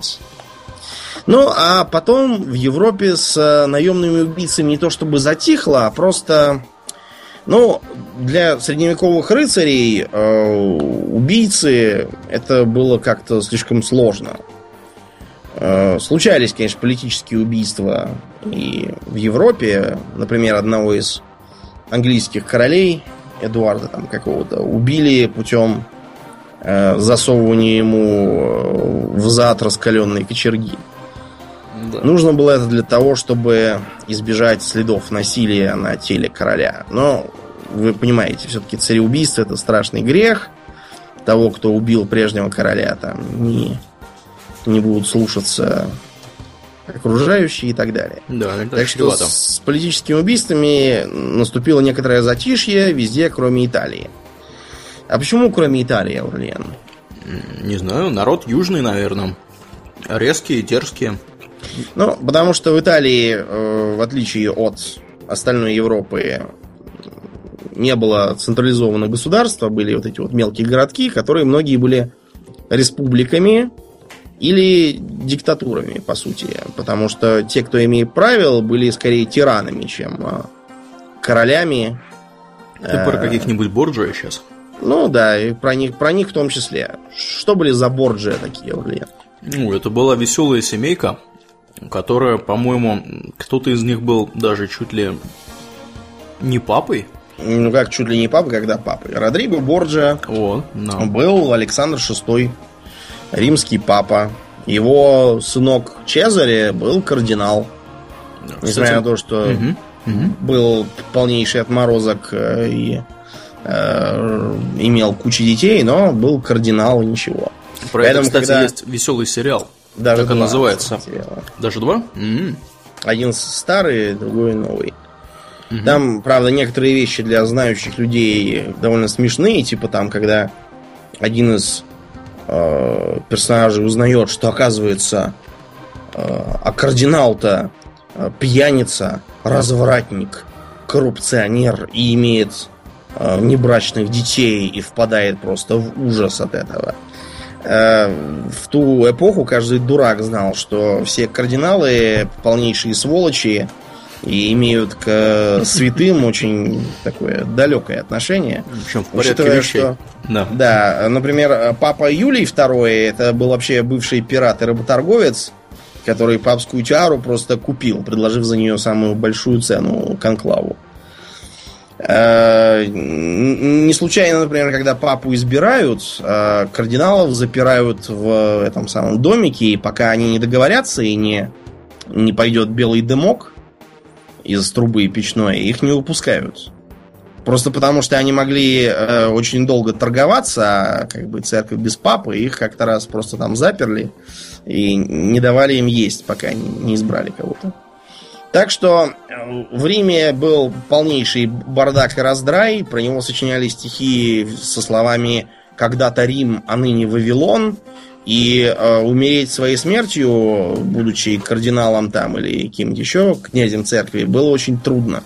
Ну, а потом в Европе с э, наемными убийцами не то чтобы затихло, а просто... Ну, для средневековых рыцарей э, убийцы это было как-то слишком сложно. Э, случались, конечно, политические убийства и в Европе. Например, одного из английских королей, Эдуарда там какого-то убили путем э, засовывания ему э, в зад раскаленной кочерги. Да. Нужно было это для того, чтобы избежать следов насилия на теле короля. Но вы понимаете, все-таки цареубийство это страшный грех. Того, кто убил прежнего короля, там не, не будут слушаться окружающие и так далее. Да, так что с политическими убийствами наступило некоторое затишье везде, кроме Италии. А почему кроме Италии, Аурлиен? Не знаю, народ южный, наверное. Резкие, дерзкие. Ну, потому что в Италии, э, в отличие от остальной Европы, не было централизованного государства, были вот эти вот мелкие городки, которые многие были республиками, или диктатурами, по сути. Потому что те, кто имеет правил, были скорее тиранами, чем а, королями. Ты про э, каких-нибудь Борджия сейчас? Ну да, и про них, про них в том числе. Что были за Борджия такие, Орлен? Ну, это была веселая семейка, которая, по-моему, кто-то из них был даже чуть ли не папой. Ну как чуть ли не папа, когда папой. Родриго Борджа О, да. был Александр VI римский папа. Его сынок Чезаре был кардинал. Кстати, Несмотря на то, что угу, угу. был полнейший отморозок э, и э, имел кучу детей, но был кардинал и ничего. Про Поэтому, это, кстати, когда... есть веселый сериал. Даже как он называется? Даже два? Mm-hmm. Один старый, другой новый. Угу. Там, правда, некоторые вещи для знающих людей довольно смешные, типа там, когда один из э, персонажей узнает, что оказывается, э, а кардинал-то э, пьяница, развратник, коррупционер и имеет э, небрачных детей и впадает просто в ужас от этого. В ту эпоху каждый дурак знал, что все кардиналы полнейшие сволочи, и имеют к святым очень такое далекое отношение. Общем, в порядке вещей. Что, да. да, например, папа Юлий II, это был вообще бывший пират и работорговец, который папскую тиару просто купил, предложив за нее самую большую цену конклаву. Э, не случайно, например, когда папу избирают, э, кардиналов запирают в этом самом домике, и пока они не договорятся и не, не пойдет белый дымок, из трубы печной, их не выпускают. Просто потому, что они могли э, очень долго торговаться, а как бы церковь без папы, их как-то раз просто там заперли и не давали им есть, пока они не избрали кого-то. Так что э, в Риме был полнейший бардак и раздрай, про него сочиняли стихи со словами «когда-то Рим, а ныне Вавилон», и э, умереть своей смертью, будучи кардиналом там или каким-нибудь еще князем церкви, было очень трудно.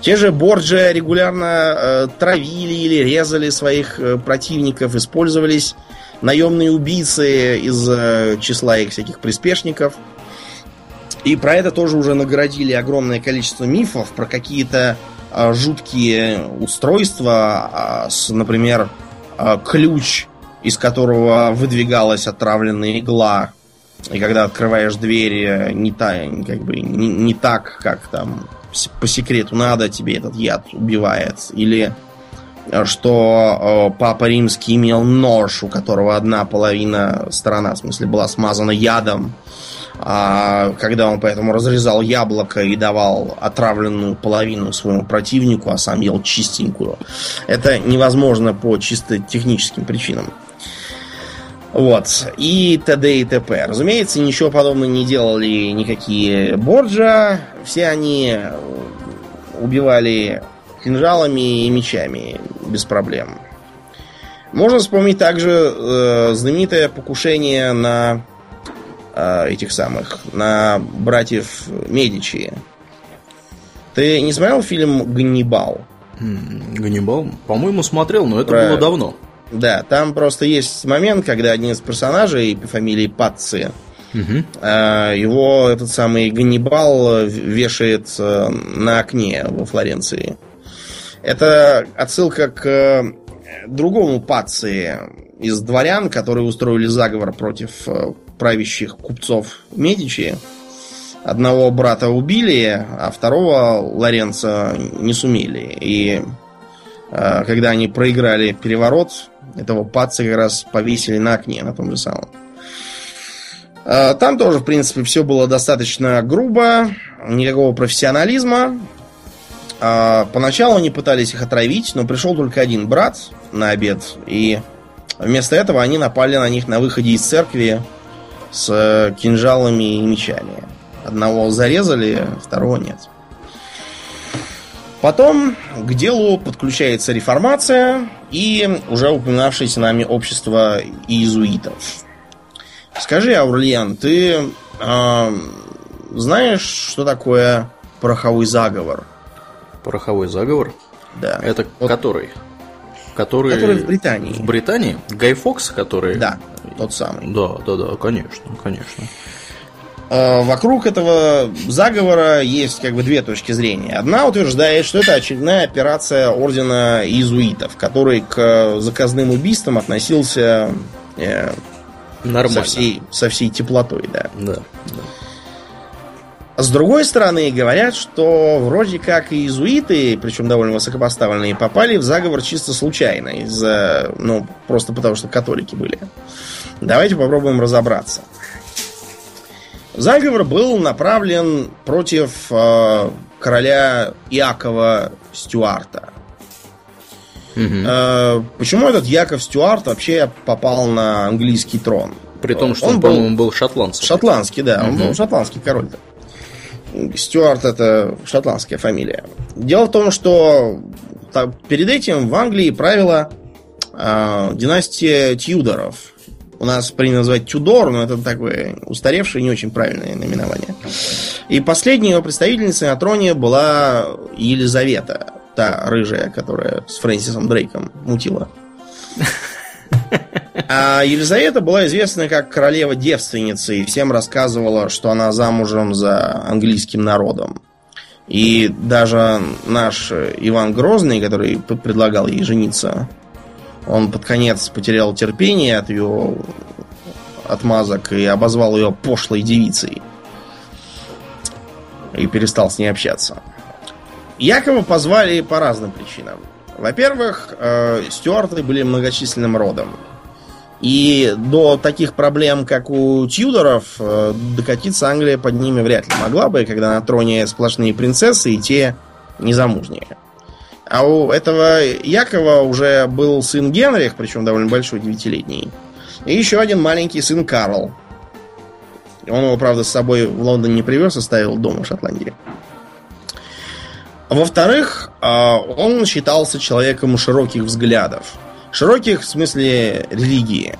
Те же Борджи регулярно э, травили или резали своих э, противников, использовались наемные убийцы из э, числа их всяких приспешников. И про это тоже уже наградили огромное количество мифов, про какие-то э, жуткие устройства, э, с, например, э, ключ из которого выдвигалась отравленная игла. И когда открываешь дверь не, та, как бы, не, не так, как там по секрету надо, тебе этот яд убивает. Или э, что э, Папа Римский имел нож, у которого одна половина сторона, в смысле, была смазана ядом. А когда он поэтому разрезал яблоко и давал отравленную половину своему противнику, а сам ел чистенькую, это невозможно по чисто техническим причинам. Вот. И т.д. и т.п. Разумеется, ничего подобного не делали никакие Борджа. Все они убивали кинжалами и мечами без проблем. Можно вспомнить также э, знаменитое покушение на э, этих самых, на братьев Медичи. Ты не смотрел фильм «Ганнибал»? «Ганнибал»? По-моему, смотрел, но это Про... было давно. Да, там просто есть момент, когда один из персонажей по фамилии Патци, угу. его этот самый Ганнибал вешает э, на окне во Флоренции. Это отсылка к э, другому Патци из дворян, которые устроили заговор против правящих купцов Медичи. Одного брата убили, а второго Лоренца не сумели. И э, когда они проиграли переворот, этого паца как раз повесили на окне, на том же самом. Э, там тоже, в принципе, все было достаточно грубо, никакого профессионализма. Э, поначалу они пытались их отравить, но пришел только один брат на обед, и вместо этого они напали на них на выходе из церкви с кинжалами и мечами. Одного зарезали, второго нет. Потом к делу подключается реформация и уже упоминавшееся нами общество иезуитов. Скажи, Аурлиан, ты э, знаешь, что такое пороховой заговор? Пороховой заговор? Да. Это вот. который? Который... который в Британии. В Британии? Гай Фокс, который... Да, тот самый. Да, да, да, конечно, конечно. Э, вокруг этого заговора есть как бы две точки зрения. Одна утверждает, что это очередная операция ордена иезуитов, который к заказным убийствам относился э, Нормально. Со, всей, со всей теплотой, да. Да, да. С другой стороны, говорят, что вроде как иезуиты, причем довольно высокопоставленные, попали в заговор чисто случайно, из-за, ну, просто потому что католики были. Давайте попробуем разобраться. Заговор был направлен против э, короля Иакова Стюарта. Угу. Э, почему этот Яков Стюарт вообще попал на английский трон? При том, что он, он по-моему, был шотландцем. Шотландский, да, угу. он был шотландский король. -то. Стюарт это шотландская фамилия. Дело в том, что так, перед этим в Англии правила э, династия Тьюдоров. У нас принято называть Тюдор, но это такое устаревшее, не очень правильное наименование. И последней его представительницей на троне была Елизавета, та рыжая, которая с Фрэнсисом Дрейком мутила. А Елизавета была известна как королева-девственница и всем рассказывала, что она замужем за английским народом. И даже наш Иван Грозный, который предлагал ей жениться он под конец потерял терпение от ее отмазок и обозвал ее пошлой девицей. И перестал с ней общаться. Якова позвали по разным причинам. Во-первых, э, стюарты были многочисленным родом. И до таких проблем, как у Тьюдоров, э, докатиться Англия под ними вряд ли могла бы, когда на троне сплошные принцессы и те незамужние. А у этого Якова уже был сын Генрих, причем довольно большой, девятилетний. И еще один маленький сын Карл. Он его, правда, с собой в Лондон не привез, оставил дома в Шотландии. Во-вторых, а, он считался человеком широких взглядов. Широких в смысле религии.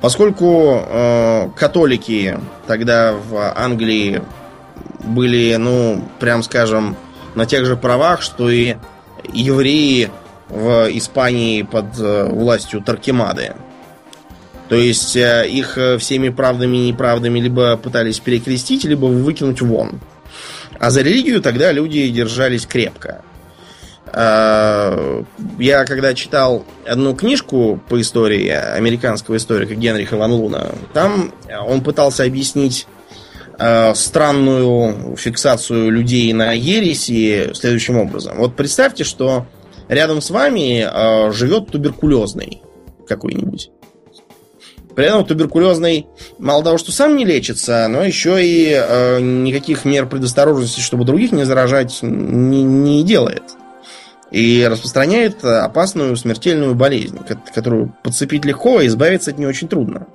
Поскольку э, католики тогда в Англии были, ну, прям скажем, на тех же правах, что и евреи в Испании под э, властью Таркемады. То есть э, их э, всеми правдами и неправдами либо пытались перекрестить, либо выкинуть вон. А за религию тогда люди держались крепко. Я когда читал одну книжку по истории американского историка Генриха Ван Луна, там он пытался объяснить странную фиксацию людей на ереси следующим образом. Вот представьте, что рядом с вами э, живет туберкулезный какой-нибудь. При этом туберкулезный мало того, что сам не лечится, но еще и э, никаких мер предосторожности, чтобы других не заражать, не, не делает. И распространяет опасную смертельную болезнь, которую подцепить легко, а избавиться от нее очень трудно.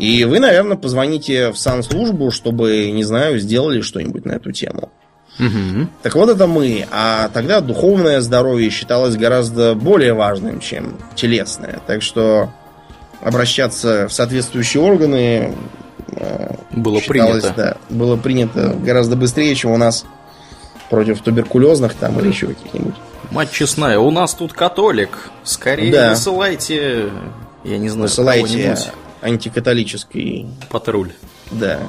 И вы, наверное, позвоните в санслужбу, чтобы, не знаю, сделали что-нибудь на эту тему. Угу. Так вот это мы. А тогда духовное здоровье считалось гораздо более важным, чем телесное. Так что обращаться в соответствующие органы э, было принято. Да, было принято гораздо быстрее, чем у нас против туберкулезных там или еще каких-нибудь. Мать честная, у нас тут католик. Скорее да. высылайте, я не знаю, высылайте антикатолический патруль. Да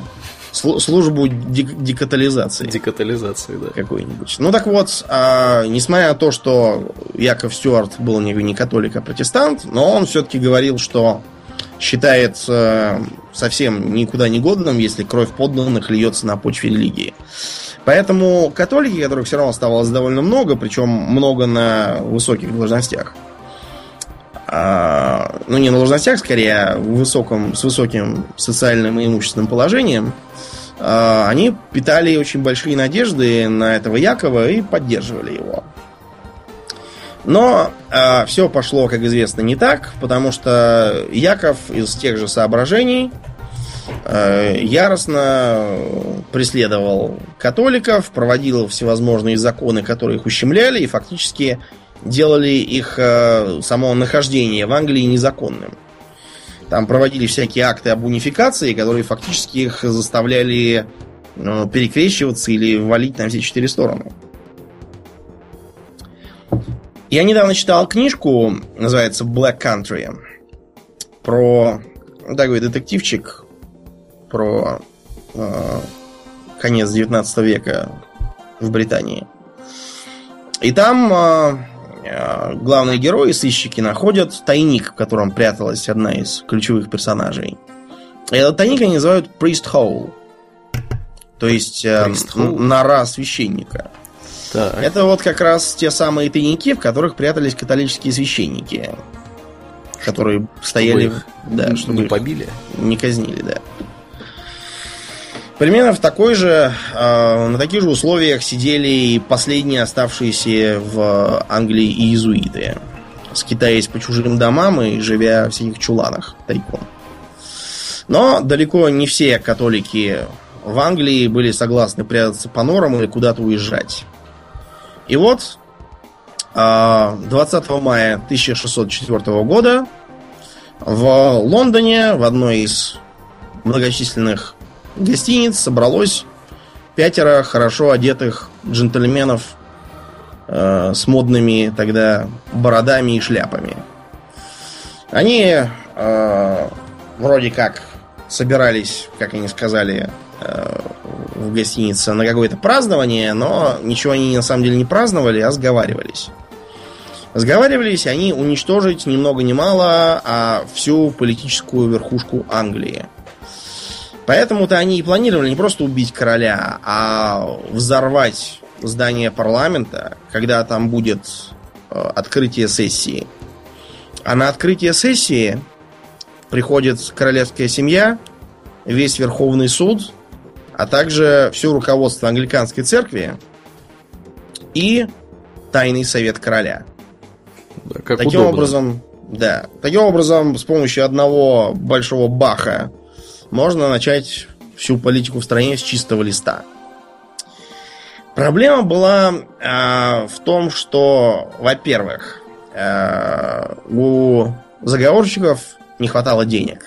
службу декатализации. Декатализации, да. Какой-нибудь. Ну так вот, а, несмотря на то, что Яков Стюарт был не, не католик, а протестант, но он все-таки говорил, что считает э, совсем никуда не годным, если кровь подданных льется на почве религии. Поэтому католики, которых все равно оставалось довольно много, причем много на высоких должностях, ну не на должностях, скорее, а высоком, с высоким социальным и имущественным положением, а, они питали очень большие надежды на этого Якова и поддерживали его. Но э, все пошло, как известно, не так, потому что Яков из тех же соображений э, яростно преследовал католиков, проводил всевозможные законы, которые их ущемляли, и фактически делали их э, само нахождение в Англии незаконным. Там проводили всякие акты об унификации, которые фактически их заставляли э, перекрещиваться или валить на все четыре стороны. Я недавно читал книжку, называется Black Country, про такой детективчик, про э, конец 19 века в Британии. И там э, главные герои, сыщики, находят тайник, в котором пряталась одна из ключевых персонажей. И этот тайник они называют Priest Hole. То есть э, нора священника. Так. Это вот как раз те самые тайники, в которых прятались католические священники. Которые стояли... Чтобы их да, чтобы не побили? Не казнили, да. Примерно в такой же, э, на таких же условиях сидели и последние оставшиеся в Англии иезуиты, скитаясь по чужим домам и живя в всяких чуланах тайком. Но далеко не все католики в Англии были согласны прятаться по норам или куда-то уезжать. И вот 20 а, мая 1604 года в Лондоне в одной из многочисленных гостиниц собралось пятеро хорошо одетых джентльменов э, с модными тогда бородами и шляпами. Они э, вроде как собирались, как они сказали, э, в гостинице на какое-то празднование, но ничего они на самом деле не праздновали, а сговаривались. Сговаривались они уничтожить ни много ни мало, а всю политическую верхушку Англии. Поэтому-то они и планировали не просто убить короля, а взорвать здание парламента, когда там будет э, открытие сессии. А на открытие сессии приходит королевская семья, весь Верховный суд а также все руководство англиканской церкви и тайный совет короля. Да, как таким удобно. образом, да, таким образом, с помощью одного большого баха можно начать всю политику в стране с чистого листа. Проблема была э, в том, что, во-первых, э, у заговорщиков не хватало денег.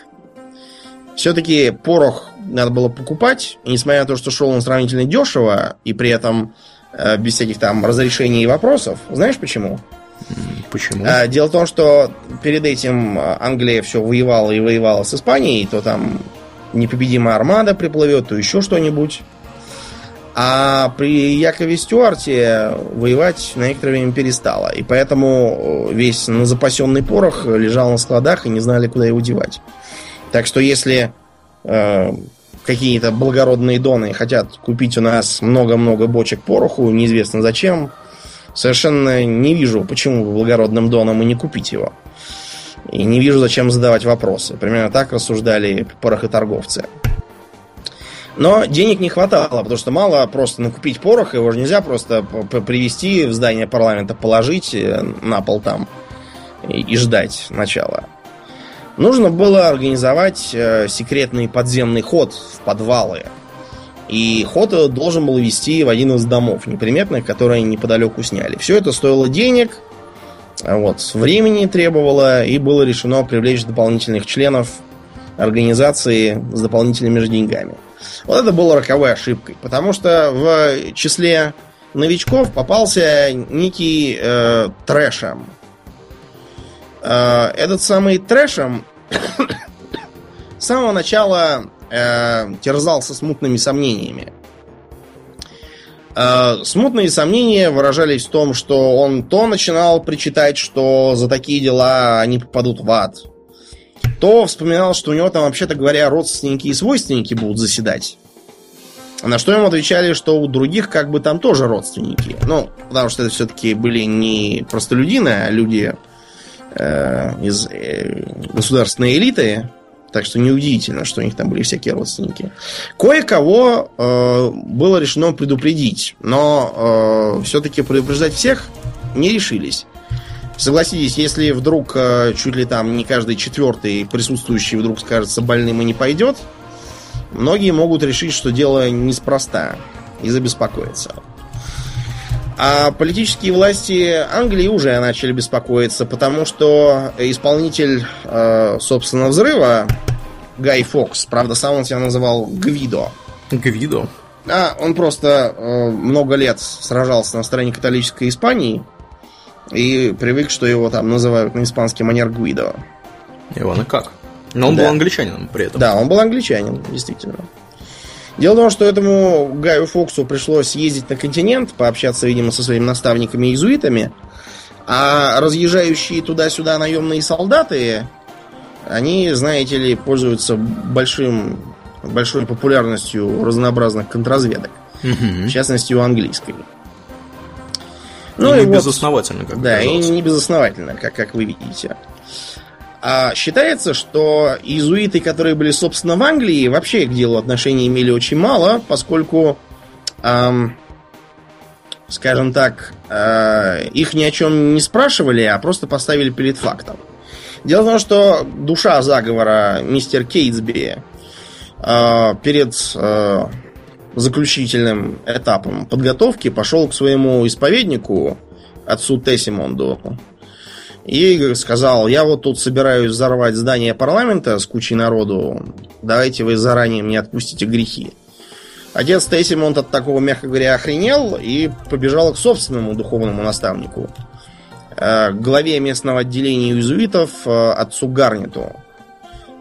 Все-таки порох надо было покупать, и несмотря на то, что шел он сравнительно дешево, и при этом э, без всяких там разрешений и вопросов, знаешь почему? Почему? А, дело в том, что перед этим Англия все воевала и воевала с Испанией, то там непобедимая армада приплывет, то еще что-нибудь. А при Якове Стюарте воевать на некоторое время перестала. И поэтому весь запасенный порох лежал на складах и не знали, куда его девать. Так что если э, какие-то благородные доны хотят купить у нас много-много бочек пороху, неизвестно зачем, совершенно не вижу, почему благородным донам и не купить его. И не вижу, зачем задавать вопросы. Примерно так рассуждали порохоторговцы. Но денег не хватало, потому что мало просто накупить порох, его же нельзя просто привести в здание парламента, положить э, на пол там и, и ждать начала. Нужно было организовать э, секретный подземный ход в подвалы. И ход должен был вести в один из домов неприметных, которые неподалеку сняли. Все это стоило денег, вот, времени требовало, и было решено привлечь дополнительных членов организации с дополнительными же деньгами. Вот это было роковой ошибкой, потому что в числе новичков попался некий э, трэшем, Э, этот самый трэшем с самого начала э, терзался смутными сомнениями. Э, смутные сомнения выражались в том, что он то начинал причитать, что за такие дела они попадут в ад, то вспоминал, что у него там, вообще-то говоря, родственники и свойственники будут заседать. На что ему отвечали, что у других как бы там тоже родственники. Ну, потому что это все-таки были не простолюдины, а люди э, из э, государственной элиты. Так что неудивительно, что у них там были всякие родственники. Кое-кого э, было решено предупредить, но э, все-таки предупреждать всех не решились. Согласитесь, если вдруг э, чуть ли там не каждый четвертый присутствующий вдруг скажется больным и не пойдет, многие могут решить, что дело неспроста и забеспокоиться. А политические власти Англии уже начали беспокоиться, потому что исполнитель, э, собственно, взрыва, Гай Фокс, правда, сам он себя называл Гвидо. Гвидо? А, он просто э, много лет сражался на стороне католической Испании и привык, что его там называют на испанский манер Гвидо. Ивана как? Но он Да. был англичанином при этом. Да, он был англичанин, действительно. Дело в том, что этому Гаю Фоксу пришлось ездить на континент, пообщаться, видимо, со своими наставниками-иезуитами, а разъезжающие туда-сюда наемные солдаты, они, знаете ли, пользуются большим, большой популярностью разнообразных контрразведок, в частности, у английской. И не вот- безосновательно, как да, и не безосновательно, как, как вы видите. А считается, что иезуиты, которые были, собственно, в Англии, вообще к делу отношения имели очень мало, поскольку, ам, скажем так, э, их ни о чем не спрашивали, а просто поставили перед фактом. Дело в том, что душа заговора мистер Кейтсби э, перед э, заключительным этапом подготовки пошел к своему исповеднику, отцу Тессимонду, и сказал, я вот тут собираюсь взорвать здание парламента с кучей народу, давайте вы заранее мне отпустите грехи. Отец Тессимонд от такого, мягко говоря, охренел и побежал к собственному духовному наставнику, э, главе местного отделения иезуитов, э, отцу Гарнету.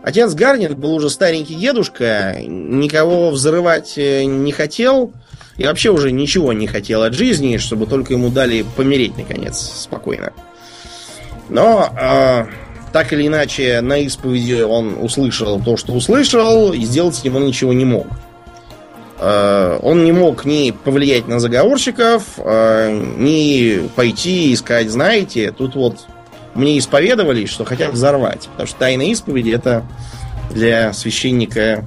Отец Гарнет был уже старенький дедушка, никого взрывать э, не хотел и вообще уже ничего не хотел от жизни, чтобы только ему дали помереть, наконец, спокойно. Но э, так или иначе на исповеди он услышал то, что услышал, и сделать с он ничего не мог. Э, он не мог ни повлиять на заговорщиков, э, ни пойти и сказать, знаете, тут вот мне исповедовали, что хотят взорвать. Потому что тайна исповеди это для священника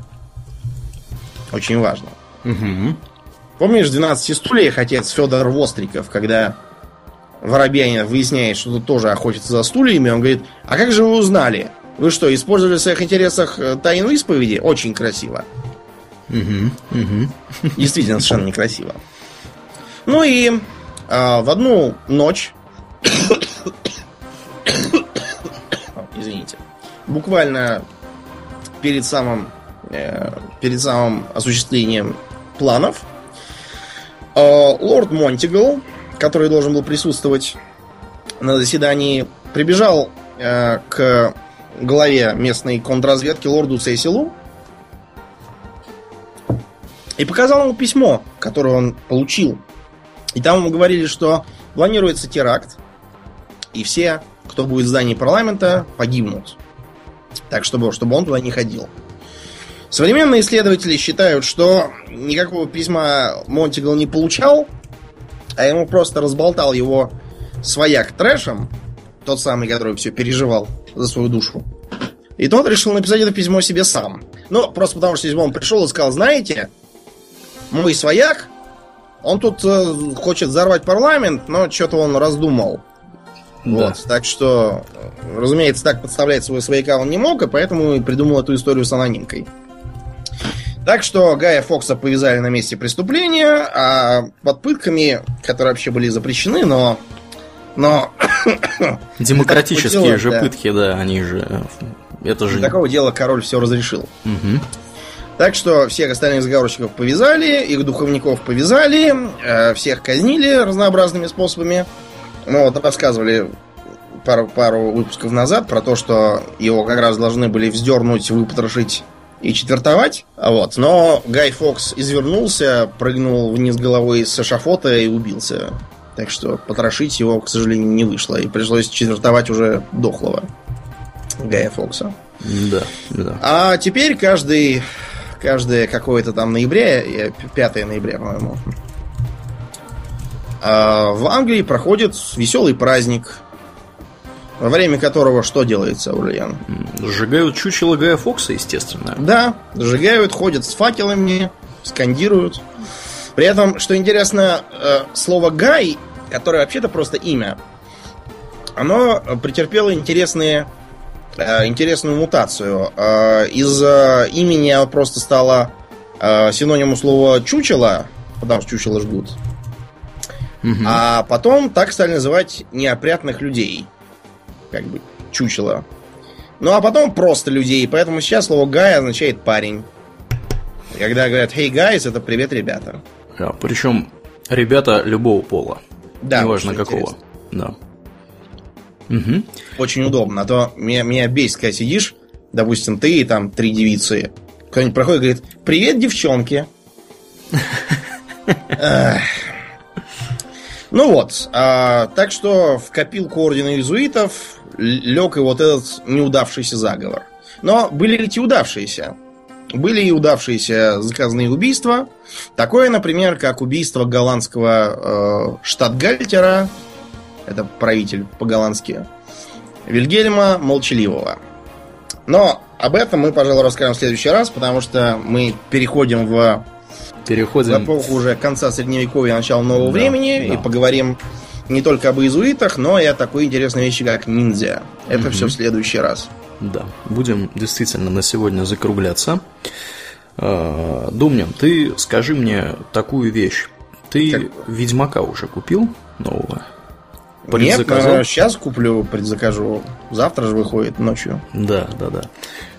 очень важно. Мгм. Помнишь в 12 стульях отец Федор Востриков, когда Воробьянин выясняет, что тут тоже охотится за стульями, он говорит, а как же вы узнали? Вы что, использовали в своих интересах э, тайну исповеди? Очень красиво. Мгм. Мгм. Действительно, совершенно некрасиво. Ну и а, в одну ночь... Извините. Буквально перед самым, э, перед самым осуществлением планов э, лорд Монтигл, который должен был присутствовать на заседании, прибежал э, к главе местной контрразведки лорду Сесилу и показал ему письмо, которое он получил. И там ему говорили, что планируется теракт, и все, кто будет в здании парламента, погибнут. Так, чтобы, чтобы он туда не ходил. Современные исследователи считают, что никакого письма Монтигл не получал, а ему просто разболтал его свояк трэшем, тот самый, который все переживал за свою душу. И тот решил написать это письмо себе сам. Ну, просто потому что если бы он пришел и сказал, знаете, мой свояк, он тут э, хочет взорвать парламент, но что-то он раздумал. Да. Вот, так что, э, разумеется, так подставлять своего свояка он не мог, и поэтому придумал эту историю с анонимкой. Так что Гая Фокса повязали на месте преступления, а под пытками, которые вообще были запрещены, но... Но Демократические же да. пытки, да, они же... Это же... для такого дела король все разрешил. Мгм. Так что всех остальных заговорщиков повязали, их духовников повязали, э, всех казнили разнообразными способами. Мы вот рассказывали пару, пару выпусков назад про то, что его как раз должны были вздернуть, выпотрошить и четвертовать. А Вот. Но Гай Фокс извернулся, прыгнул вниз головой с эшафота и убился. Так что потрошить его, к сожалению, не вышло. И пришлось четвертовать уже дохлого Гая Фокса. Да, да. А теперь каждый, каждое какое-то там ноября, 5 ноября, по-моему, а, в Англии проходит веселый праздник, во время которого что делается, Ульян? Сжигают чучело Гая Фокса, естественно. Да, сжигают, ходят с факелами, скандируют. При этом, что интересно, э, слово «гай», которое вообще-то просто имя, оно претерпело интересные, э, интересную мутацию. Э, из имени оно просто стало синонимом слова «чучело», потому что чучело жгут. Угу. А потом так стали называть неопрятных людей. Как бы чучело. Ну а потом просто людей. Поэтому сейчас слово «гай» означает парень. Когда говорят «Hey guys», это «Привет, ребята». Да, причем ребята любого пола. Да, Неважно какого. Да. Угу. Очень удобно. А то меня, меня бесит, когда сидишь, допустим, ты и там три девицы. Кто-нибудь проходит и говорит «Привет, девчонки». Ну вот, а, так что в копилку ордена иезуитов лег и вот этот неудавшийся заговор. Но были ли те удавшиеся? Были и удавшиеся заказные убийства. Такое, например, как убийство голландского э, штатгальтера, это правитель по-голландски, Вильгельма Молчаливого. Но об этом мы, пожалуй, расскажем в следующий раз, потому что мы переходим в Переходим... в эпоху уже конца средневековья, начала нового да, времени, да. и поговорим не только об иезуитах, но и о такой интересной вещи, как ниндзя. Это угу. все в следующий раз. Да, будем действительно на сегодня закругляться. А, Думнин, ты скажи мне такую вещь. Ты как... Ведьмака уже купил нового? Нет, но сейчас куплю, предзакажу. Завтра же выходит ночью. Да, да, да.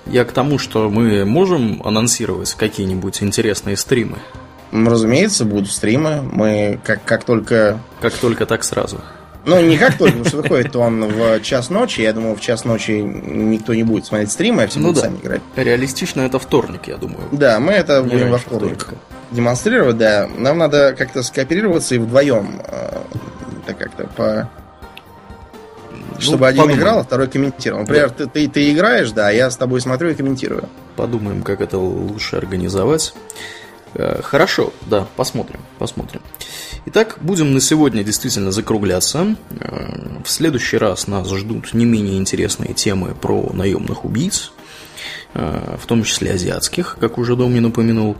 Я к тому, что мы можем анонсировать какие-нибудь интересные стримы. Разумеется, будут стримы. Мы как, как только... Как только, так сразу. Ну, не как только, потому что выходит он в час ночи. Я думаю, в час ночи никто не будет смотреть стримы, а все ну будут да. сами играть. Реалистично это вторник, я думаю. Да, мы это не будем во вторник вторника. демонстрировать, да. Нам надо как-то скооперироваться и вдвоем э, так как-то по... Ну, Чтобы один подумаем. играл, а второй комментировал. Например, да. ты, ты, ты играешь, да, а я с тобой смотрю и комментирую. Подумаем, как это лучше организовать. Э, хорошо, да, посмотрим, посмотрим. Итак, будем на сегодня действительно закругляться. Э, в следующий раз нас ждут не менее интересные темы про наемных убийц, э, в том числе азиатских, как уже Домнин упомянул.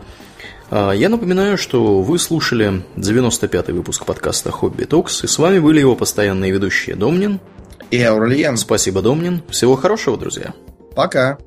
Я напоминаю, что вы слушали 95-й выпуск подкаста «Хобби Токс», и с вами были его постоянные ведущие Домнин и Аурельян. Спасибо, Домнин. Всего хорошего, друзья. Пока.